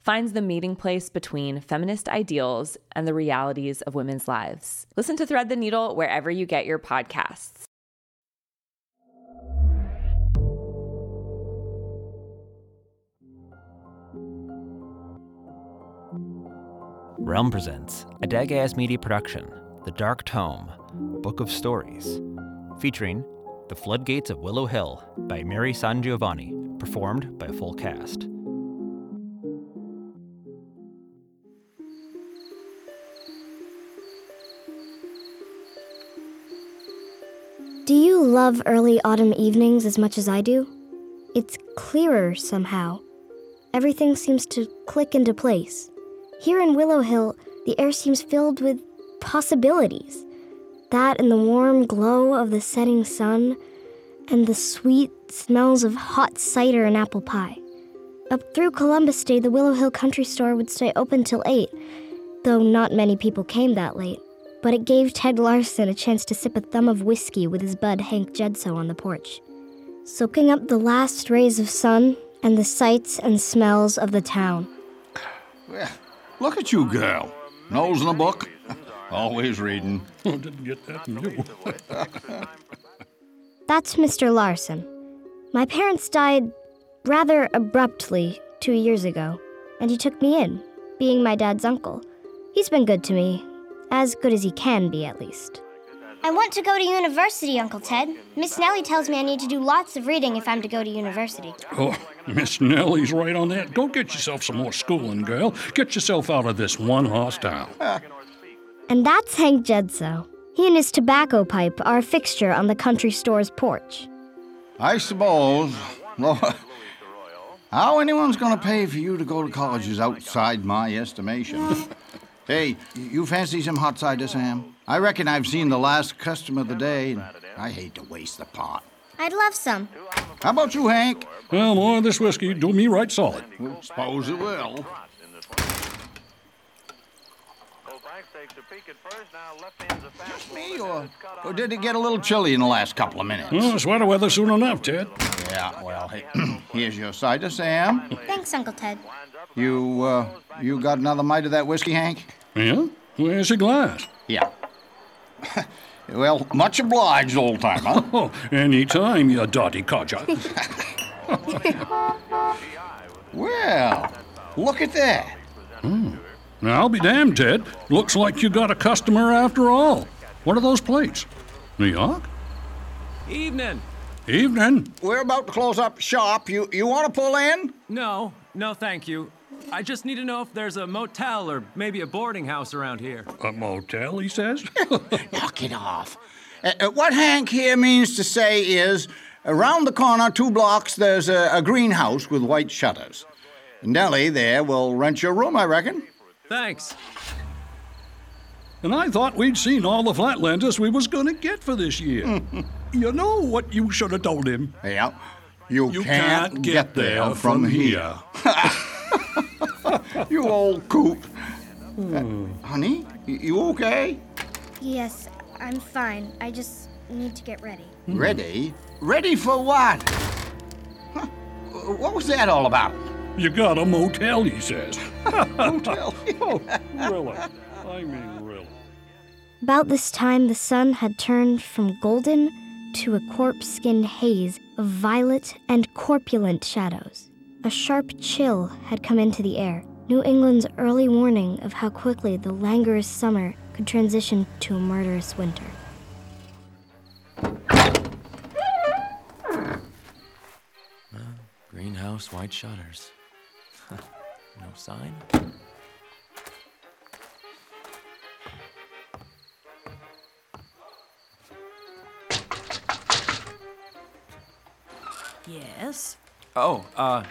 finds the meeting place between feminist ideals and the realities of women's lives. Listen to Thread the Needle wherever you get your podcasts. Realm presents a Dagaz Media production, The Dark Tome, Book of Stories, featuring The Floodgates of Willow Hill by Mary SanGiovanni, performed by a full cast. Do you love early autumn evenings as much as I do? It's clearer somehow. Everything seems to click into place. Here in Willow Hill, the air seems filled with possibilities. That and the warm glow of the setting sun, and the sweet smells of hot cider and apple pie. Up through Columbus Day, the Willow Hill Country Store would stay open till 8, though not many people came that late. But it gave Ted Larson a chance to sip a thumb of whiskey with his bud Hank Jedso on the porch, soaking up the last rays of sun and the sights and smells of the town. Well, look at you, girl. Nose in a book. Always reading. I didn't get that from you. That's Mr. Larson. My parents died rather abruptly two years ago, and he took me in, being my dad's uncle. He's been good to me, as good as he can be, at least. I want to go to university, Uncle Ted. Miss Nellie tells me I need to do lots of reading if I'm to go to university. Oh, Miss Nellie's right on that. Go get yourself some more schooling, girl. Get yourself out of this one horse town. And that's Hank Jedso. He and his tobacco pipe are a fixture on the country store's porch. I suppose. Well, how anyone's going to pay for you to go to college is outside my estimation. hey, you fancy some hot cider, Sam? I reckon I've seen the last customer of the day, and I hate to waste the pot. I'd love some. How about you, Hank? Well, more of this whiskey do me right solid. Well, suppose it will. Just me, or, or did it get a little chilly in the last couple of minutes? Oh, sweater weather soon enough, Ted. Yeah, well, hey, here's your cider, Sam. Thanks, Uncle Ted. You, uh, you got another mite of that whiskey, Hank? Yeah? Where's your glass? Yeah. well, much obliged, old timer. Oh, any time, you dotty codger. well, look at that. now, I'll be damned, Ted. Looks like you got a customer after all. What are those plates? New York? Evening. Evening. We're about to close up shop. You, you want to pull in? No, no, thank you. I just need to know if there's a motel or maybe a boarding house around here. A motel, he says? Knock it off. Uh, uh, what Hank here means to say is around the corner, two blocks, there's a, a greenhouse with white shutters. Nellie there will rent your room, I reckon. Thanks. and I thought we'd seen all the Flatlanders we was going to get for this year. You know what you should have told him? Yeah. You, You can't, can't get, get there there from, from here. you old coot. Uh, honey, y- you okay? Yes, I'm fine. I just need to get ready. Ready? Ready for what? Huh? What was that all about? You got a motel, he says. Hotel. oh, really? I mean, really. About this time, the sun had turned from golden to a corpse skinned haze of violet and corpulent shadows. A sharp chill had come into the air, New England's early warning of how quickly the languorous summer could transition to a murderous winter. Greenhouse, white shutters. no sign? Yes, Oh, uh,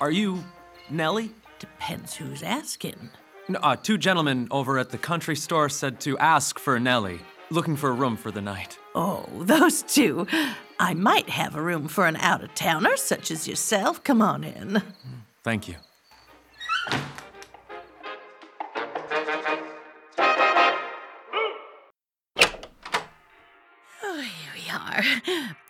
are you Nellie? depends who's asking. No, uh, two gentlemen over at the country store said to ask for Nellie, looking for a room for the night. Oh, those two. I might have a room for an out of towner such as yourself. Come on in. Thank you. Are.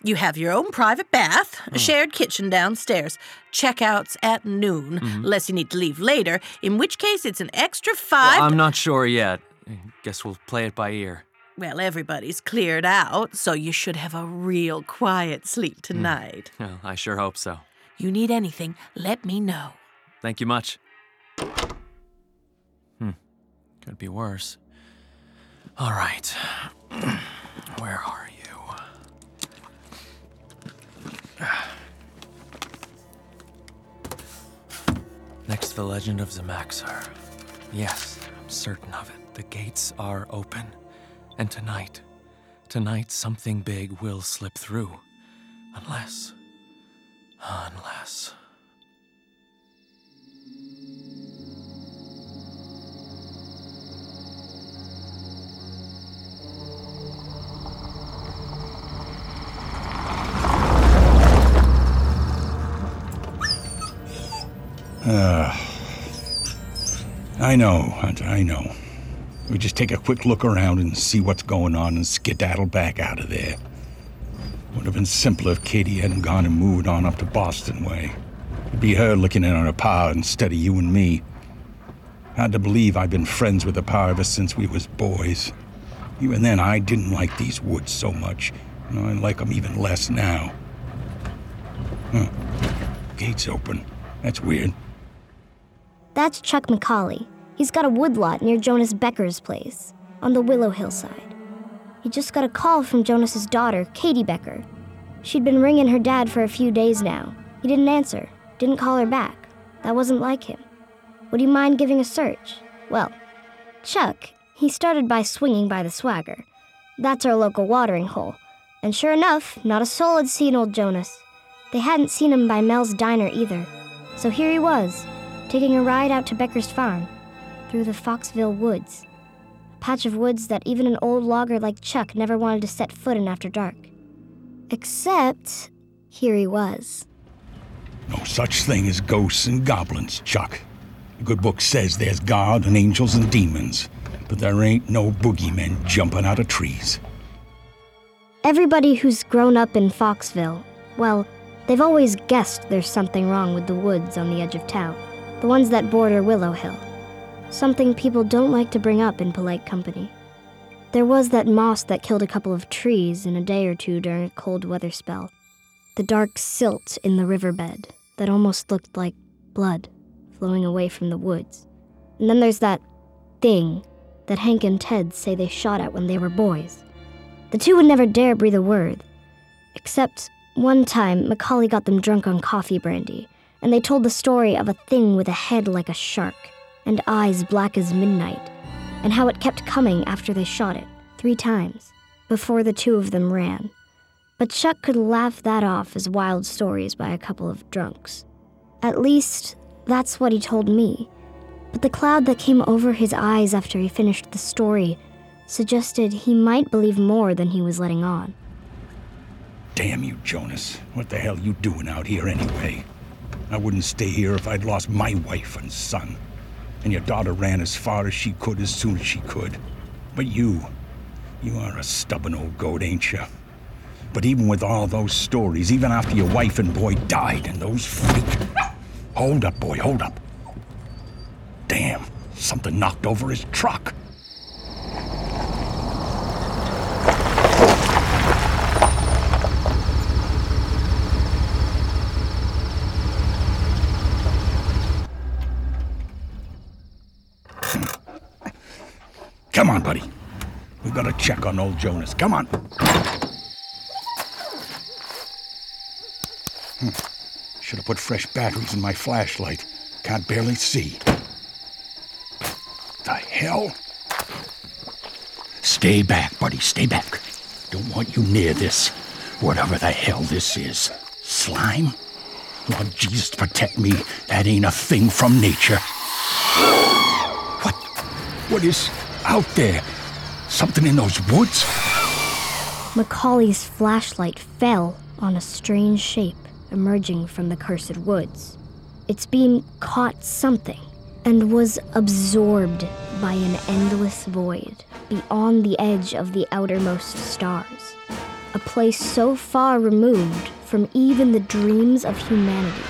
You have your own private bath, a mm. shared kitchen downstairs. Checkouts at noon, mm-hmm. unless you need to leave later, in which case it's an extra five. I'm not sure yet. I Guess we'll play it by ear. well, everybody's cleared out, so you should have a real quiet sleep mm. tonight. Well, I sure hope so. You need anything, let me know. Thank you much. Hmm. Could be worse. All right. Where are Next the legend of Zamaxar. Yes, I'm certain of it. The gates are open. And tonight, tonight something big will slip through. Unless. Unless. Uh, I know, Hunter, I know. We just take a quick look around and see what's going on and skedaddle back out of there. Would have been simpler if Katie hadn't gone and moved on up to Boston way. It'd be her looking in on her pa instead of you and me. Hard to believe I've been friends with the pa ever since we was boys. Even then, I didn't like these woods so much. Know, I like 'em even less now. Huh. Gates open. That's weird. That's Chuck McCauley. He's got a woodlot near Jonas Becker's place, on the Willow Hillside. He just got a call from Jonas's daughter, Katie Becker. She'd been ringing her dad for a few days now. He didn't answer, didn't call her back. That wasn't like him. Would you mind giving a search? Well, Chuck, he started by swinging by the swagger. That's our local watering hole. And sure enough, not a soul had seen old Jonas. They hadn't seen him by Mel's diner either. So here he was, taking a ride out to Becker's farm, through the Foxville woods. A patch of woods that even an old logger like Chuck never wanted to set foot in after dark. Except, here he was. No such thing as ghosts and goblins, Chuck. The good book says there's God and angels and demons, but there ain't no boogeymen jumping out of trees. Everybody who's grown up in Foxville, well, they've always guessed there's something wrong with the woods on the edge of town, the ones that border Willow Hill. Something people don't like to bring up in polite company. There was that moss that killed a couple of trees in a day or two during a cold weather spell. The dark silt in the riverbed that almost looked like blood flowing away from the woods. And then there's that thing that Hank and Ted say they shot at when they were boys. The two would never dare breathe a word. Except one time, Macaulay got them drunk on coffee brandy, and they told the story of a thing with a head like a shark and eyes black as midnight, and how it kept coming after they shot it, three times, before the two of them ran. But Chuck could laugh that off as wild stories by a couple of drunks. At least, that's what he told me. But the cloud that came over his eyes after he finished the story suggested he might believe more than he was letting on. Damn you, Jonas. What the hell you doing out here anyway? I wouldn't stay here if I'd lost my wife and son. And your daughter ran as far as she could as soon as she could. But you, you are a stubborn old goat, ain't you? But even with all those stories, even after your wife and boy died and those freak. Hold up, boy, hold up. Damn, something knocked over his truck. Come on, buddy. We gotta check on old Jonas. Come on. Hmm. Should have put fresh batteries in my flashlight. Can't barely see. The hell? Stay back, buddy. Stay back. Don't want you near this. Whatever the hell this is. Slime? Lord Jesus, protect me. That ain't a thing from nature. What? What is out there? Something in those woods? Macaulay's flashlight fell on a strange shape emerging from the cursed woods. Its beam caught something and was absorbed by an endless void beyond the edge of the outermost stars. A place so far removed from even the dreams of humanity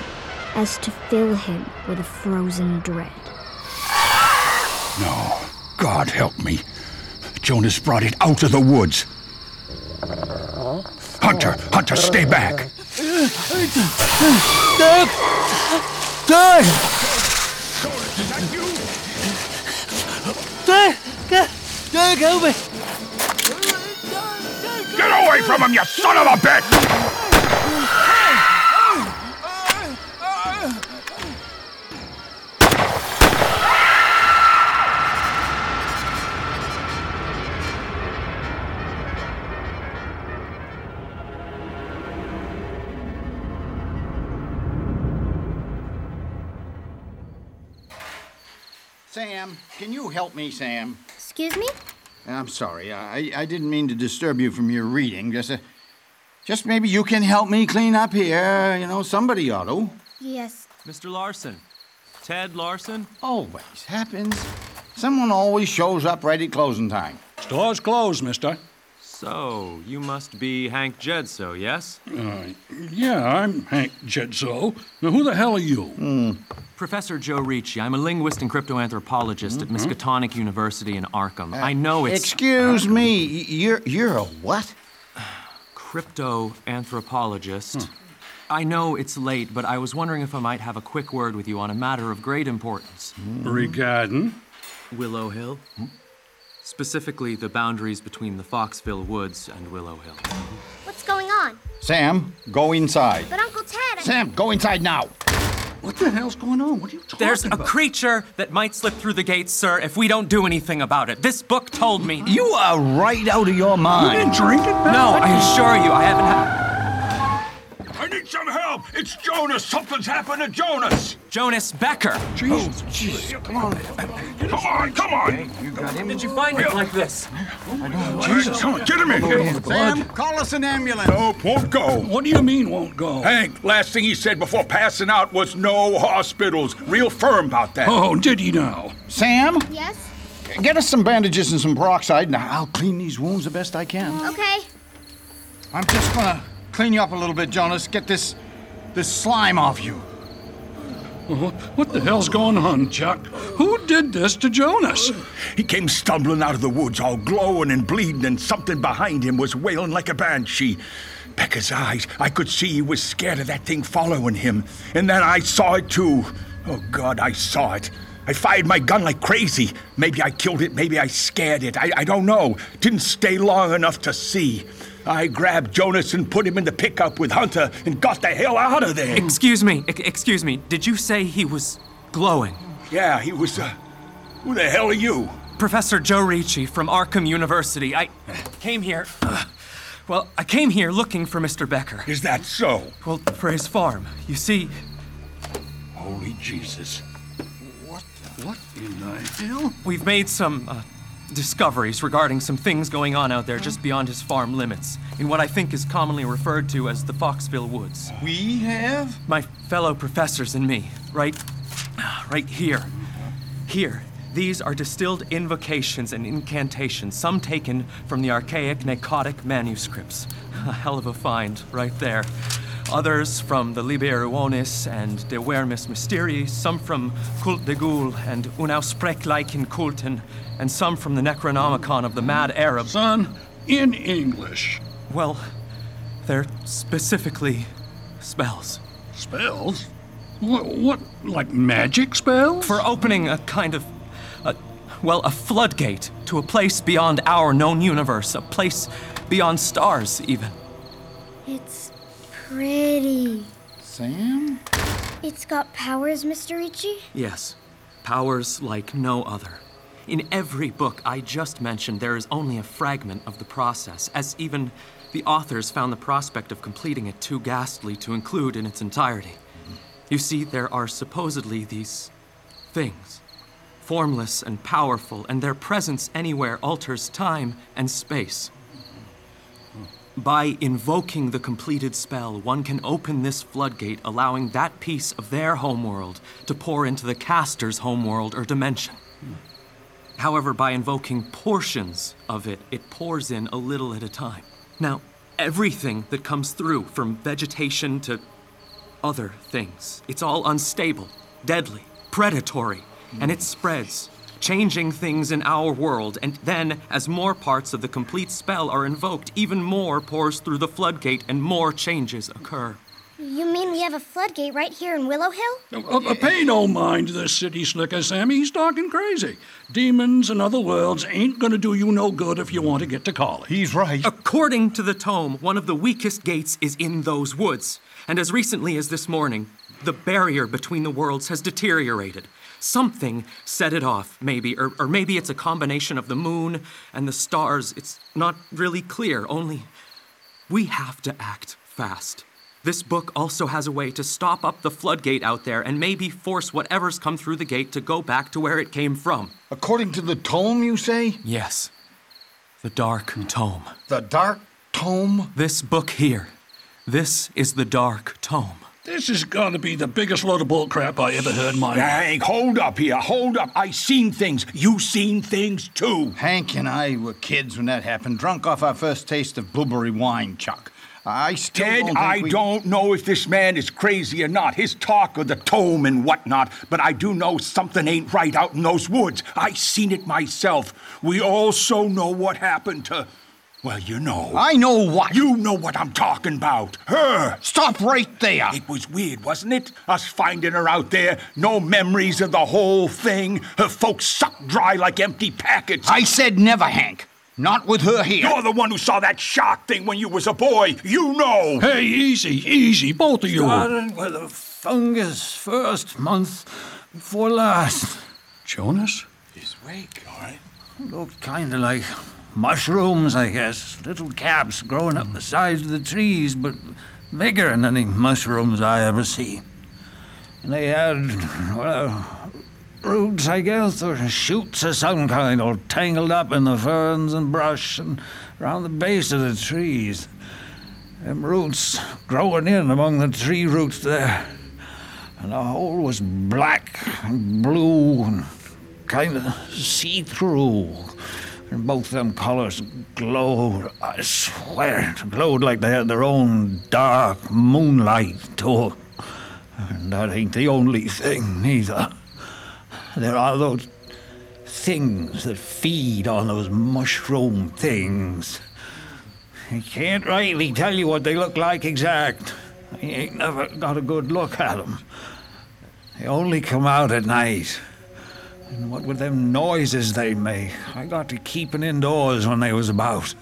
as to fill him with a frozen dread. No. God help me. Jonas brought it out of the woods. Hunter, Hunter, stay back. Doug! Doug! Doug! Doug! Doug, help me! Get away from him, you son of a bitch! Sam, can you help me, Sam? Excuse me? I'm sorry. I, I didn't mean to disturb you from your reading. Just, uh, just maybe you can help me clean up here. You know, somebody ought to. Yes. Mr. Larson. Ted Larson? Always happens. Someone always shows up right at closing time. Store's closed, mister. So, you must be Hank Jedso, yes? Uh, yeah, I'm Hank Jedso. Now, who the hell are you? Hmm. Professor Joe Ricci. I'm a linguist and cryptoanthropologist at mm-hmm. Miskatonic University in Arkham. Uh, I know it's. Excuse me. You're you're a what? Cryptoanthropologist. Hmm. I know it's late, but I was wondering if I might have a quick word with you on a matter of great importance. Regarding? Willow Hill? Hmm? Specifically, the boundaries between the Foxville Woods and Willow Hill. What's going on? Sam, go inside. But Uncle Ted, I- Sam, go inside now. What the hell's going on? What are you talking about? There's a creature that might slip through the gates, sir, if we don't do anything about it. This book told me. You are right out of your mind. You didn't drink it, man? No, I assure you, I haven't had. I need some help! It's Jonas! Something's happened to Jonas! Jonas Becker! Jesus. Oh, Jeez, come on. Come on, come on! You got him? Did you find him like this? Jesus, come on, get him in here! Sam, call us an ambulance. Nope, won't go. What do you mean won't go? Hank, last thing he said before passing out was no hospitals. Real firm about that. Oh, did he now? Sam, Yes? get us some bandages and some peroxide, and I'll clean these wounds the best I can. Okay. I'm just gonna clean you up a little bit, Jonas. Get this this slime off you. What, what the hell's going on, Chuck? Who did this to Jonas? He came stumbling out of the woods, all glowing and bleeding, and something behind him was wailing like a banshee. Becker's eyes, I could see he was scared of that thing following him. And then I saw it too. Oh, God, I saw it. I fired my gun like crazy. Maybe I killed it, maybe I scared it. I, I don't know. Didn't stay long enough to see. I grabbed Jonas and put him in the pickup with Hunter and got the hell out of there. Excuse me, e- excuse me. Did you say he was glowing? Yeah, he was. Uh, who the hell are you? Professor Joe Ricci from Arkham University. I came here. well, I came here looking for Mr. Becker. Is that so? Well, for his farm. You see, Holy Jesus. What in the hell? we've made some uh, discoveries regarding some things going on out there just beyond his farm limits, in what I think is commonly referred to as the Foxville Woods. We have? My fellow professors and me, right, right here. Here, these are distilled invocations and incantations, some taken from the archaic Pnakotic manuscripts. A hell of a find, right there. Others from the Liber Ivonis and De Vermis Mysterii, some from Cultes des Goules and Unaussprechlichen Kulten, and some from the Necronomicon of the Mad Arab. Son, in English. Well, they're specifically spells. Spells? What, what like magic spells? For opening a kind of. A, well, a floodgate to a place beyond our known universe, a place beyond stars, even. It's pretty. Sam? It's got powers, Mr. Ricci? Yes, powers like no other. In every book I just mentioned, there is only a fragment of the process, as even the authors found the prospect of completing it too ghastly to include in its entirety. Mm-hmm. You see, there are supposedly these things, formless and powerful, and their presence anywhere alters time and space. Mm-hmm. By invoking the completed spell, one can open this floodgate, allowing that piece of their homeworld to pour into the caster's homeworld or dimension. Hmm. However, by invoking portions of it, it pours in a little at a time. Now, everything that comes through, from vegetation to other things, it's all unstable, deadly, predatory, and it spreads, changing things in our world. And then, as more parts of the complete spell are invoked, even more pours through the floodgate and more changes occur. You mean we have a floodgate right here in Willow Hill? Uh, uh, pay no mind to this city slicker, Sammy. He's talking crazy. Demons and other worlds ain't gonna do you no good if you want to get to college. He's right. According to the tome, one of the weakest gates is in those woods. And as recently as this morning, the barrier between the worlds has deteriorated. Something set it off, maybe, or, or maybe it's a combination of the moon and the stars. It's not really clear, only we have to act fast. This book also has a way to stop up the floodgate out there and maybe force whatever's come through the gate to go back to where it came from. According to the tome, you say? Yes. The Dark Tome. The Dark Tome? This book here. This is the Dark Tome. This is gonna be the biggest load of bullcrap I ever heard in my life. Hank, hold up here, hold up. I seen things. You seen things too. Hank and I were kids when that happened, drunk off our first taste of blueberry wine, Chuck. I still Ted, don't I we... don't know if this man is crazy or not. His talk of the tome and whatnot, but I do know something ain't right out in those woods. I seen it myself. We also know what happened to. Well, you know. I know what. You know what I'm talking about. Her. Stop right there. It was weird, wasn't it? Us finding her out there. No memories of the whole thing. Her folks sucked dry like empty packets. I said never, Hank. Not with her here. You're the one who saw that shark thing when you was a boy. You know. Hey, easy, easy, both of you. Started with a fungus first month before last. Jonas? He's awake, all right. Looked kind of like mushrooms, I guess. Little caps growing up the sides of the trees, but bigger than any mushrooms I ever see. And they had, well, roots, I guess, or shoots of some kind, all tangled up in the ferns and brush and around the base of the trees. Them roots growing in among the tree roots there. And the whole was black and blue and kind of see through. And both of them colors glowed, I swear, glowed like they had their own dark moonlight to 'em. And that ain't the only thing, neither. There are those things that feed on those mushroom things. I can't rightly tell you what they look like exact. I ain't never got a good look at 'em. They only come out at night. And what with them noises they make, I got to keeping indoors when they was about.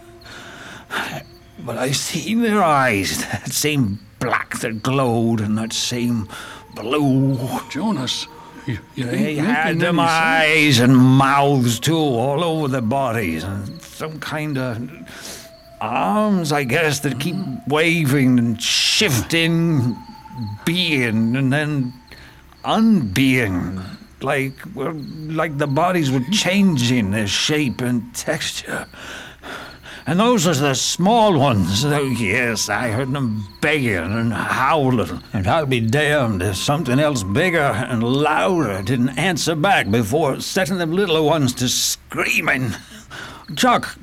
But I seen their eyes, that same black that glowed and that same blue. Oh, Jonas, you, ain't They had them eyes and mouths too, all over their bodies, and some kind of arms, I guess, that keep waving and shifting, being and then unbeing. like, well, like the bodies were changing their shape and texture. And those are the small ones. Oh, yes, I heard them begging and howling. And I'll be damned if something else bigger and louder didn't answer back before setting them little ones to screaming. Chuck,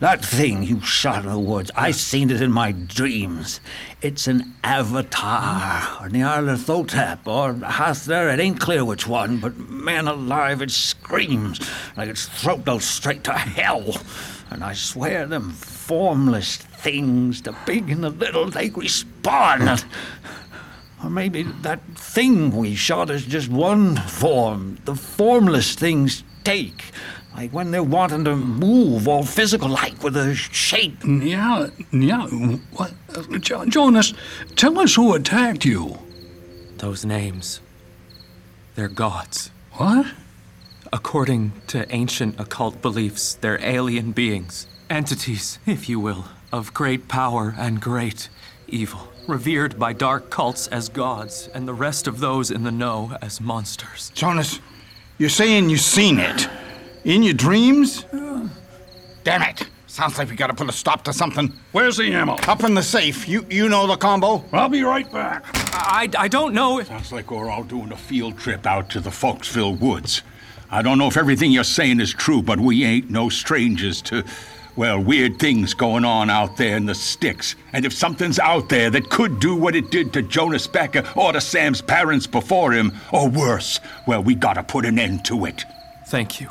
that thing you shot in the woods, I seen it in my dreams. It's an avatar, or Nyarlathotep, or Hathor, it ain't clear which one, but man alive, it screams like its throat goes straight to hell. And I swear them formless things, the big and the little, they respond. Or maybe that thing we shot is just one form. The formless things take. Like when they're wanting to move, all physical, like with a shape. Yeah, yeah. What? Uh, Jonas, tell us who attacked you. Those names. They're gods. What? According to ancient occult beliefs, they're alien beings. Entities, if you will, of great power and great evil. Revered by dark cults as gods, and the rest of those in the know as monsters. Jonas, you're saying you've seen it? In your dreams? Damn it. Sounds like we gotta put a stop to something. Where's the ammo? Up in the safe. You you know the combo? I'll be right back. I, I don't know. Sounds like we're all doing a field trip out to the Foxville woods. I don't know if everything you're saying is true, but we ain't no strangers to, well, weird things going on out there in the sticks. And if something's out there that could do what it did to Jonas Becker or to Sam's parents before him, or worse, well, we gotta put an end to it. Thank you.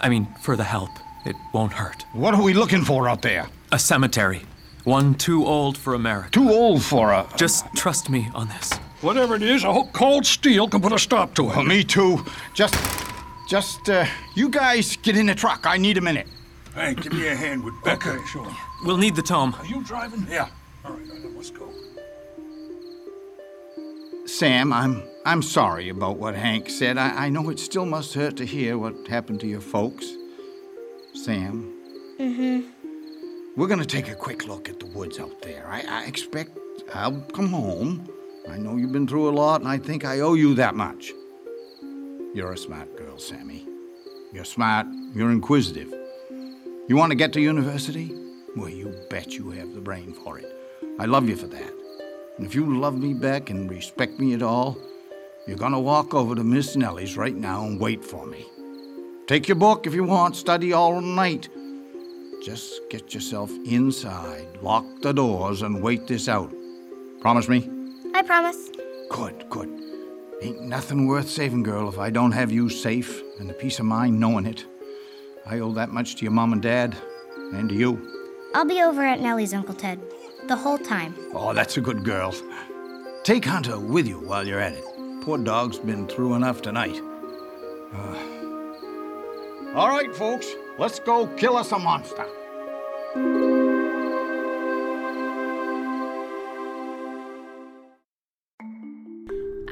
I mean, for the help. It won't hurt. What are we looking for out there? A cemetery. One too old for America. Too old for a. Just trust me on this. Whatever it is, I hope cold steel can put a stop to it. Well, me too. Just. Just, uh, you guys get in the truck. I need a minute. Hey, give me a hand with Becker. Okay, sure. We'll need the tome. Are you driving? Yeah. All right, all right, let's go. Sam, I'm I'm sorry about what Hank said. I, I know it still must hurt to hear what happened to your folks. Sam, Mm-hmm. we're gonna take a quick look at the woods out there. I, I expect I'll come home. I know you've been through a lot, and I think I owe you that much. You're a smart girl, Sammy. You're smart. You're inquisitive. You want to get to university? Well, you bet you have the brain for it. I love you for that. And if you love me back and respect me at all, you're gonna walk over to Miss Nellie's right now and wait for me. Take your book if you want, study all night. Just get yourself inside, lock the doors, and wait this out. Promise me? I promise. Good, good. Ain't nothing worth saving, girl, if I don't have you safe and the peace of mind knowing it. I owe that much to your mom and dad, and to you. I'll be over at Nellie's, Uncle Ted. The whole time. Oh, that's a good girl. Take Hunter with you while you're at it. Poor dog's been through enough tonight. Uh, all right, folks, let's go kill us a monster.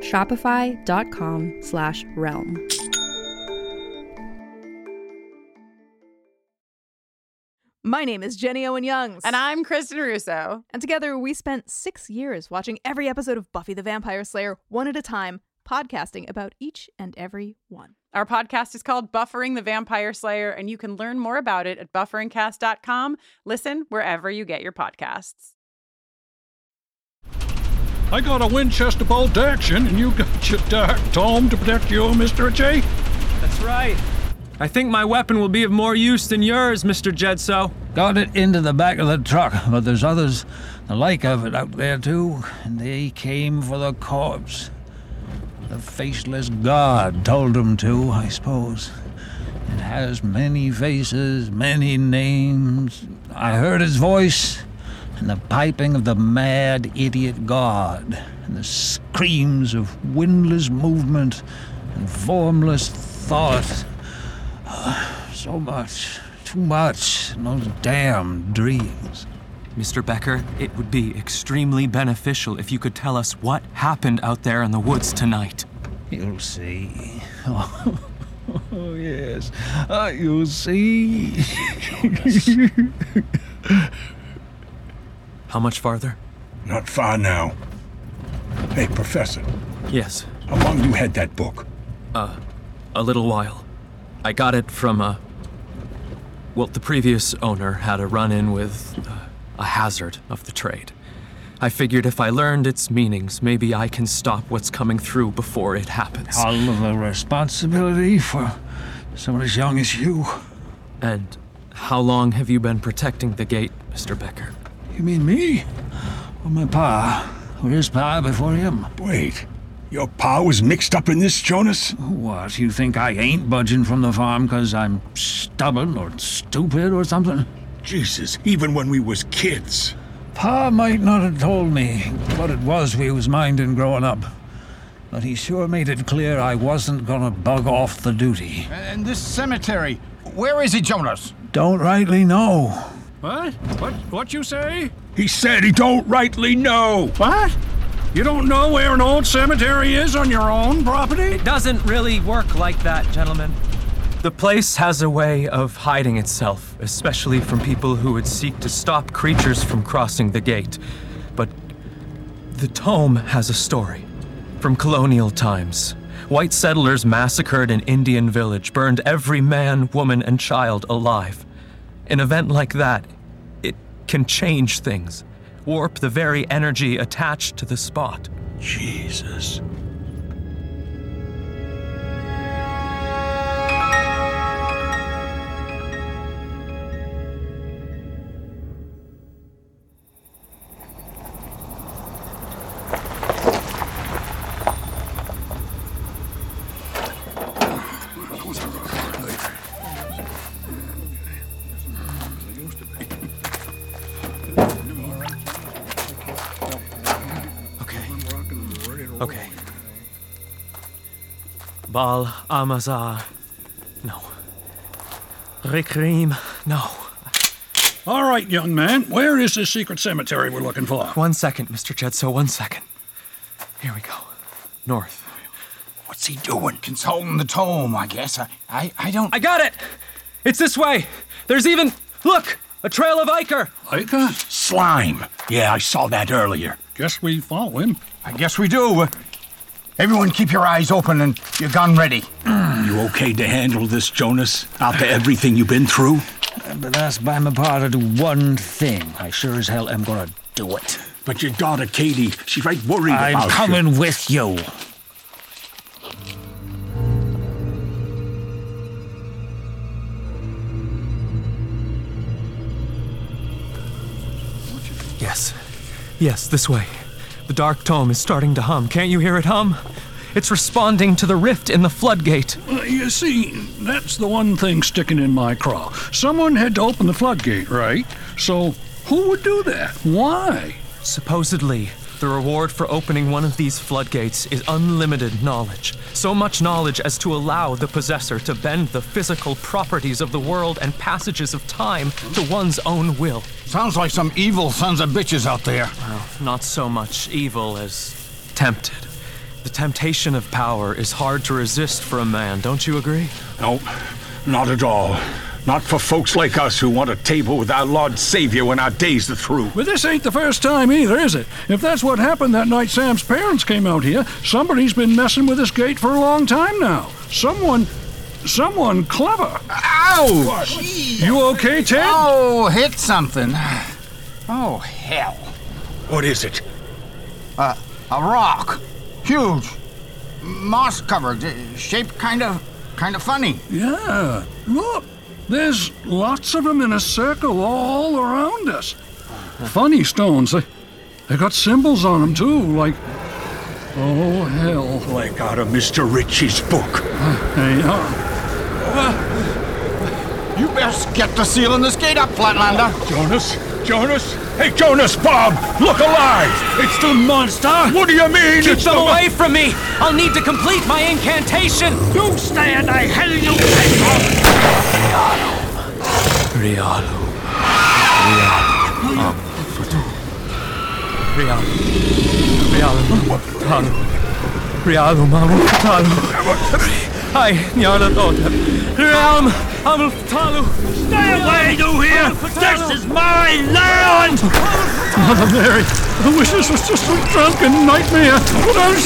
Shopify.com slash realm. My name is Jenny Owen Youngs. And I'm Kristen Russo. And together we spent six years watching every episode of Buffy the Vampire Slayer one at a time, podcasting about each and every one. Our podcast is called Buffering the Vampire Slayer, and you can learn more about it at bufferingcast.com. Listen wherever you get your podcasts. I got a Winchester bolt action, and you got your dark tome to protect you, Mr. J. That's right. I think my weapon will be of more use than yours, Mr. Jedso. Got it into the back of the truck, but there's others the like of it out there too, and they came for the corpse. The faceless god told them to, I suppose. It has many faces, many names. I heard his voice, and the piping of the mad idiot god, and the screams of windless movement and formless thought. So much, too much, in those damn dreams. Mr. Becker, it would be extremely beneficial if you could tell us what happened out there in the woods tonight. You'll see. Oh, oh yes. Uh, you'll see. How much farther? Not far now. Hey, Professor. Yes. How long you had that book? Uh, a little while. I got it from a. Well, the previous owner had a run in with uh, a hazard of the trade. I figured if I learned its meanings, maybe I can stop what's coming through before it happens. All of the responsibility for someone as young as you. And how long have you been protecting the gate, Mr. Becker? You mean me? Or my pa? Or his pa before him? Wait. Your pa was mixed up in this, Jonas? What, you think I ain't budging from the farm because I'm stubborn or stupid or something? Jesus, even when we was kids. Pa might not have told me what it was we was minding growing up, but he sure made it clear I wasn't gonna bug off the duty. And this cemetery, where is it, Jonas? Don't rightly know. What? What? What you say? He said he don't rightly know. What? You don't know where an old cemetery is on your own property? It doesn't really work like that, gentlemen. The place has a way of hiding itself, especially from people who would seek to stop creatures from crossing the gate. But the tome has a story. From colonial times, white settlers massacred an Indian village, burned every man, woman, and child alive. An event like that, it can change things, warp the very energy attached to the spot. Jesus. Okay. Bal Amazar. No. Rikrim. No. All right, young man. Where is this secret cemetery we're looking for? One second, Mr. Jedso, one second. Here we go. North. What's he doing? Consulting the tome, I guess. I, I, I don't. I got it! It's this way! There's even. Look! A trail of ichor! ichor? Slime. Yeah, I saw that earlier. Guess we follow him. I guess we do. Everyone keep your eyes open and your gun ready. You okay to handle this, Jonas? After everything you've been through? But that's by my part to do one thing. I sure as hell am gonna do it. But your daughter, Katie, she's right worried I'm about coming you. with you. Yes, this way. The dark tome is starting to hum. Can't you hear it hum? It's responding to the rift in the floodgate. Well, you see, that's the one thing sticking in my craw. Someone had to open the floodgate, right? So, who would do that? Why? Supposedly, The reward for opening one of these floodgates is unlimited knowledge. So much knowledge as to allow the possessor to bend the physical properties of the world and passages of time to one's own will. Sounds like some evil sons of bitches out there. Well, not so much evil as tempted. The temptation of power is hard to resist for a man, don't you agree? No, not at all. Not for folks like us who want a table with our Lord Savior when our days are through. But this ain't the first time either, is it? If that's what happened that night Sam's parents came out here, somebody's been messing with this gate for a long time now. Someone. someone clever. Ow! You okay, Ted? Oh, hit something. Oh, hell. What is it? Uh, a rock. Huge. Moss covered. Shaped kind of. kind of funny. Yeah. Look, there's lots of them in a circle all around us. Funny stones. They, they got symbols on them, too, like. Oh, hell. Like out of Mr. Ricci's book. Hey, uh, You best get the seal in this gate up, Flatlander. Jonas? Jonas? Hey, Jonas, Bob! Look alive! It's the monster! What do you mean? Keep it's them the away from me! I'll need to complete my incantation! You stand I hell you Rialo. Rialo. Rialo. Talo. Rialo, mamu. Talo. Ai, Nyana Totem. Realm. Amul Talo. Stay away, you here! This is my land! Mother Mary, I wish this was just a drunken nightmare. But I'm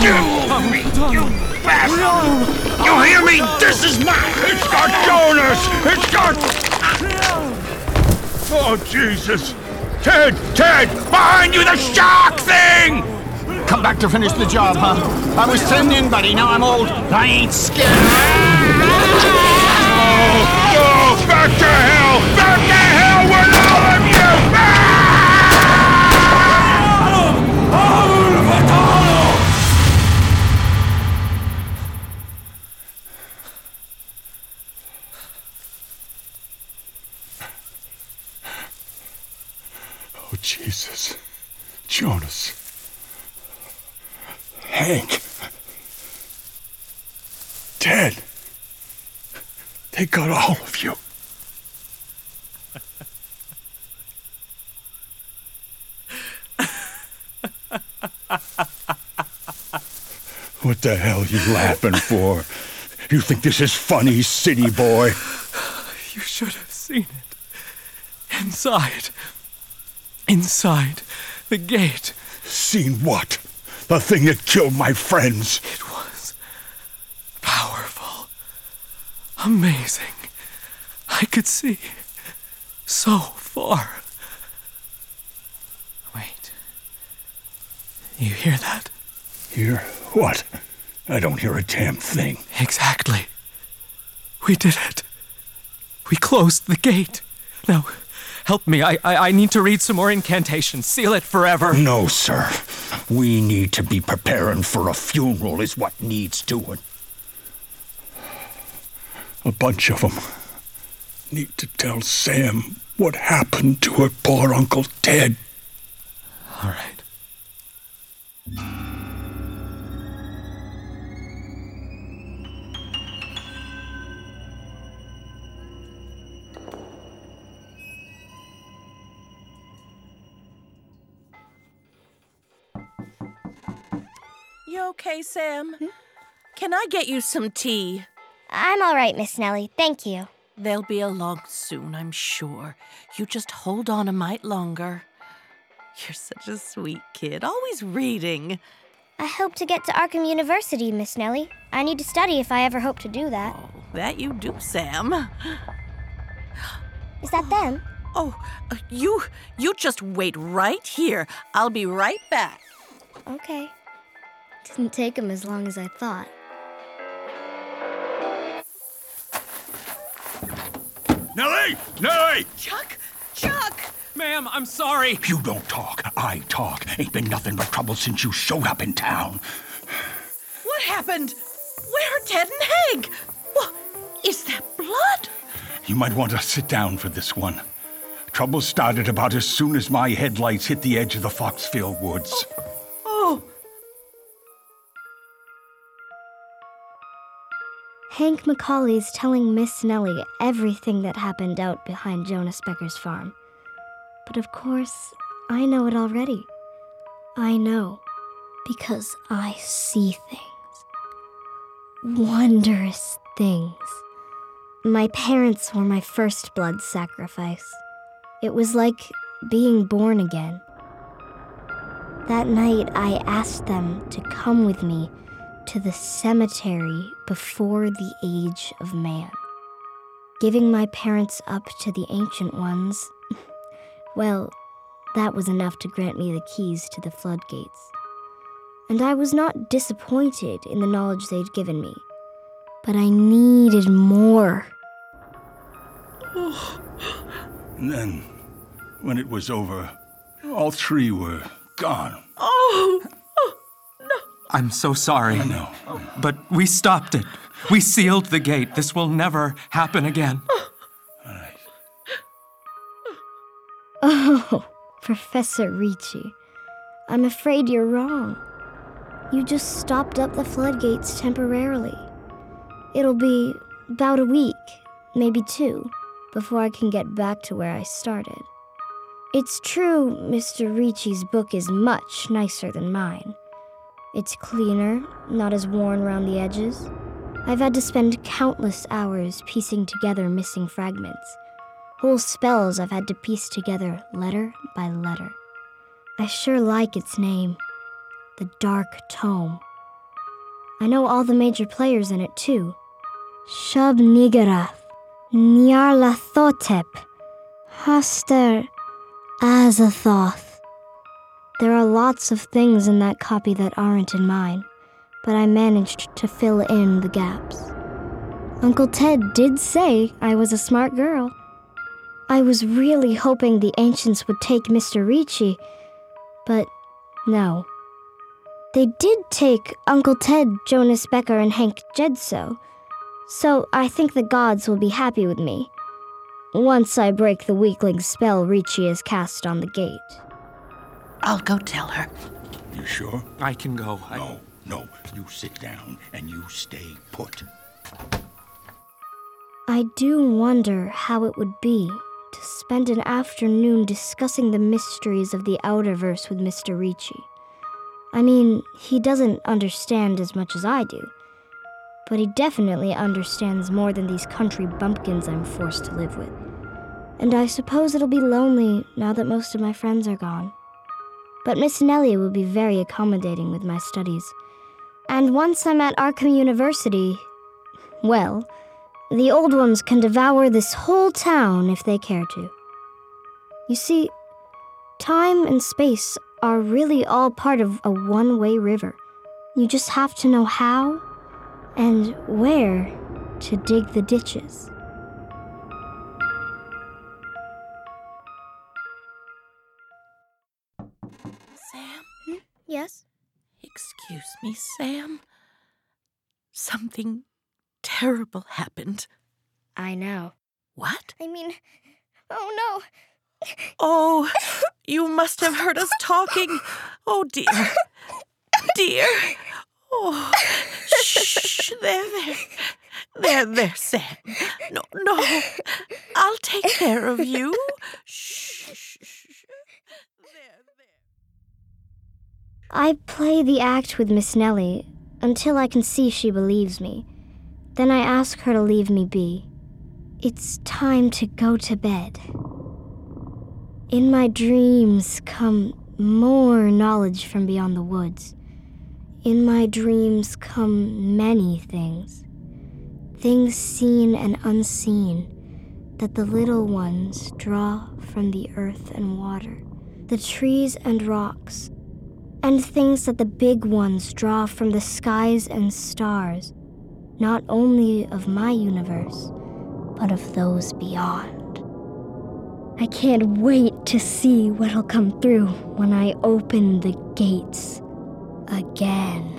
You bastard! You hear me? This is mine! It's got Jonas! It's got... Oh, Jesus! Ted! Ted! Behind you, the shark thing! Come back to finish the job, huh? I was turned in, buddy. Now I'm old. I ain't scared. Oh, oh back to hell! Back to Jonas. Hank. Ted. They got all of you. What the hell you laughing for? You think this is funny, city boy? You should have seen it. Inside. Inside the gate. Seen what? The thing that killed my friends. It was powerful. Amazing. I could see so far. Wait. You hear that? Hear what? I don't hear a damn thing. Exactly. We did it. We closed the gate. Now, help me. I, I, I need to read some more incantations. Seal it forever. No, sir. We need to be preparing for a funeral, is what needs doing. A bunch of them need to tell Sam what happened to her poor Uncle Ted. All right. You okay, Sam? Can I get you some tea? I'm all right, Miss Nellie. Thank you. They'll be along soon, I'm sure. You just hold on a mite longer. You're such a sweet kid, always reading. I hope to get to Arkham University, Miss Nellie. I need to study if I ever hope to do that. That you do, Sam. Is that them? Oh, uh, you you just wait right here. I'll be right back. Okay. Didn't take him as long as I thought. Nellie! Nellie! Chuck! Chuck! Ma'am, I'm sorry. You don't talk. I talk. Ain't been nothing but trouble since you showed up in town. What happened? Where are Ted and Hank? Well, Is that blood? You might want to sit down for this one. Trouble started about as soon as my headlights hit the edge of the Foxville woods. Oh, Hank Macaulay's telling Miss Nellie everything that happened out behind Jonas Becker's farm. But of course, I know it already. I know because I see things. Wondrous things. My parents were my first blood sacrifice. It was like being born again. That night, I asked them to come with me to the cemetery before the age of man. Giving my parents up to the ancient ones, well, that was enough to grant me the keys to the floodgates. And I was not disappointed in the knowledge they'd given me, but I needed more. And then, when it was over, all three were gone. oh, I'm so sorry. I know. But we stopped it. We sealed the gate. This will never happen again. Oh, Professor Ricci, I'm afraid you're wrong. You just stopped up the floodgates temporarily. It'll be about a week, maybe two, before I can get back to where I started. It's true, Mr. Ricci's book is much nicer than mine. It's cleaner, not as worn around the edges. I've had to spend countless hours piecing together missing fragments. Whole spells I've had to piece together letter by letter. I sure like its name The Dark Tome. I know all the major players in it too Shub-Niggurath, Nyarlathotep, Hastur Azathoth. There are lots of things in that copy that aren't in mine, but I managed to fill in the gaps. Uncle Ted did say I was a smart girl. I was really hoping the ancients would take Mr. Ricci, but no. They did take Uncle Ted, Jonas Becker, and Hank Jedso, so I think the gods will be happy with me. Once I break the weakling spell Ricci has cast on the gate. I'll go tell her. You sure? I can go. I... No, no. You sit down and you stay put. I do wonder how it would be to spend an afternoon discussing the mysteries of the Outerverse with Mr. Ricci. I mean, he doesn't understand as much as I do, but he definitely understands more than these country bumpkins I'm forced to live with. And I suppose it'll be lonely now that most of my friends are gone. But Miss Nellie will be very accommodating with my studies. And once I'm at Arkham University, well, the old ones can devour this whole town if they care to. You see, time and space are really all part of a one way river. You just have to know how and where to dig the ditches. Yes? Excuse me, Sam. Something terrible happened. I know. What? I mean, oh no. Oh, you must have heard us talking. Oh, dear. Dear. Oh, shh. There, there. There, there, Sam. No, no. I'll take care of you. Shh shh. There, there. I play the act with Miss Nellie until I can see she believes me. Then I ask her to leave me be. It's time to go to bed. In my dreams come more knowledge from beyond the woods. In my dreams come many things. Things seen and unseen that the little ones draw from the earth and water, the trees and rocks, and things that the big ones draw from the skies and stars, not only of my universe, but of those beyond. I can't wait to see what'll come through when I open the gates again.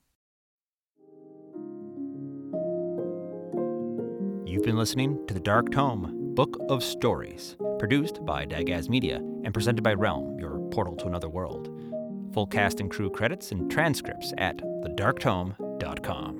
You've been listening to The Dark Tome, Book of Stories, produced by Dagaz Media and presented by Realm, your portal to another world. Full cast and crew credits and transcripts at thedarktome.com.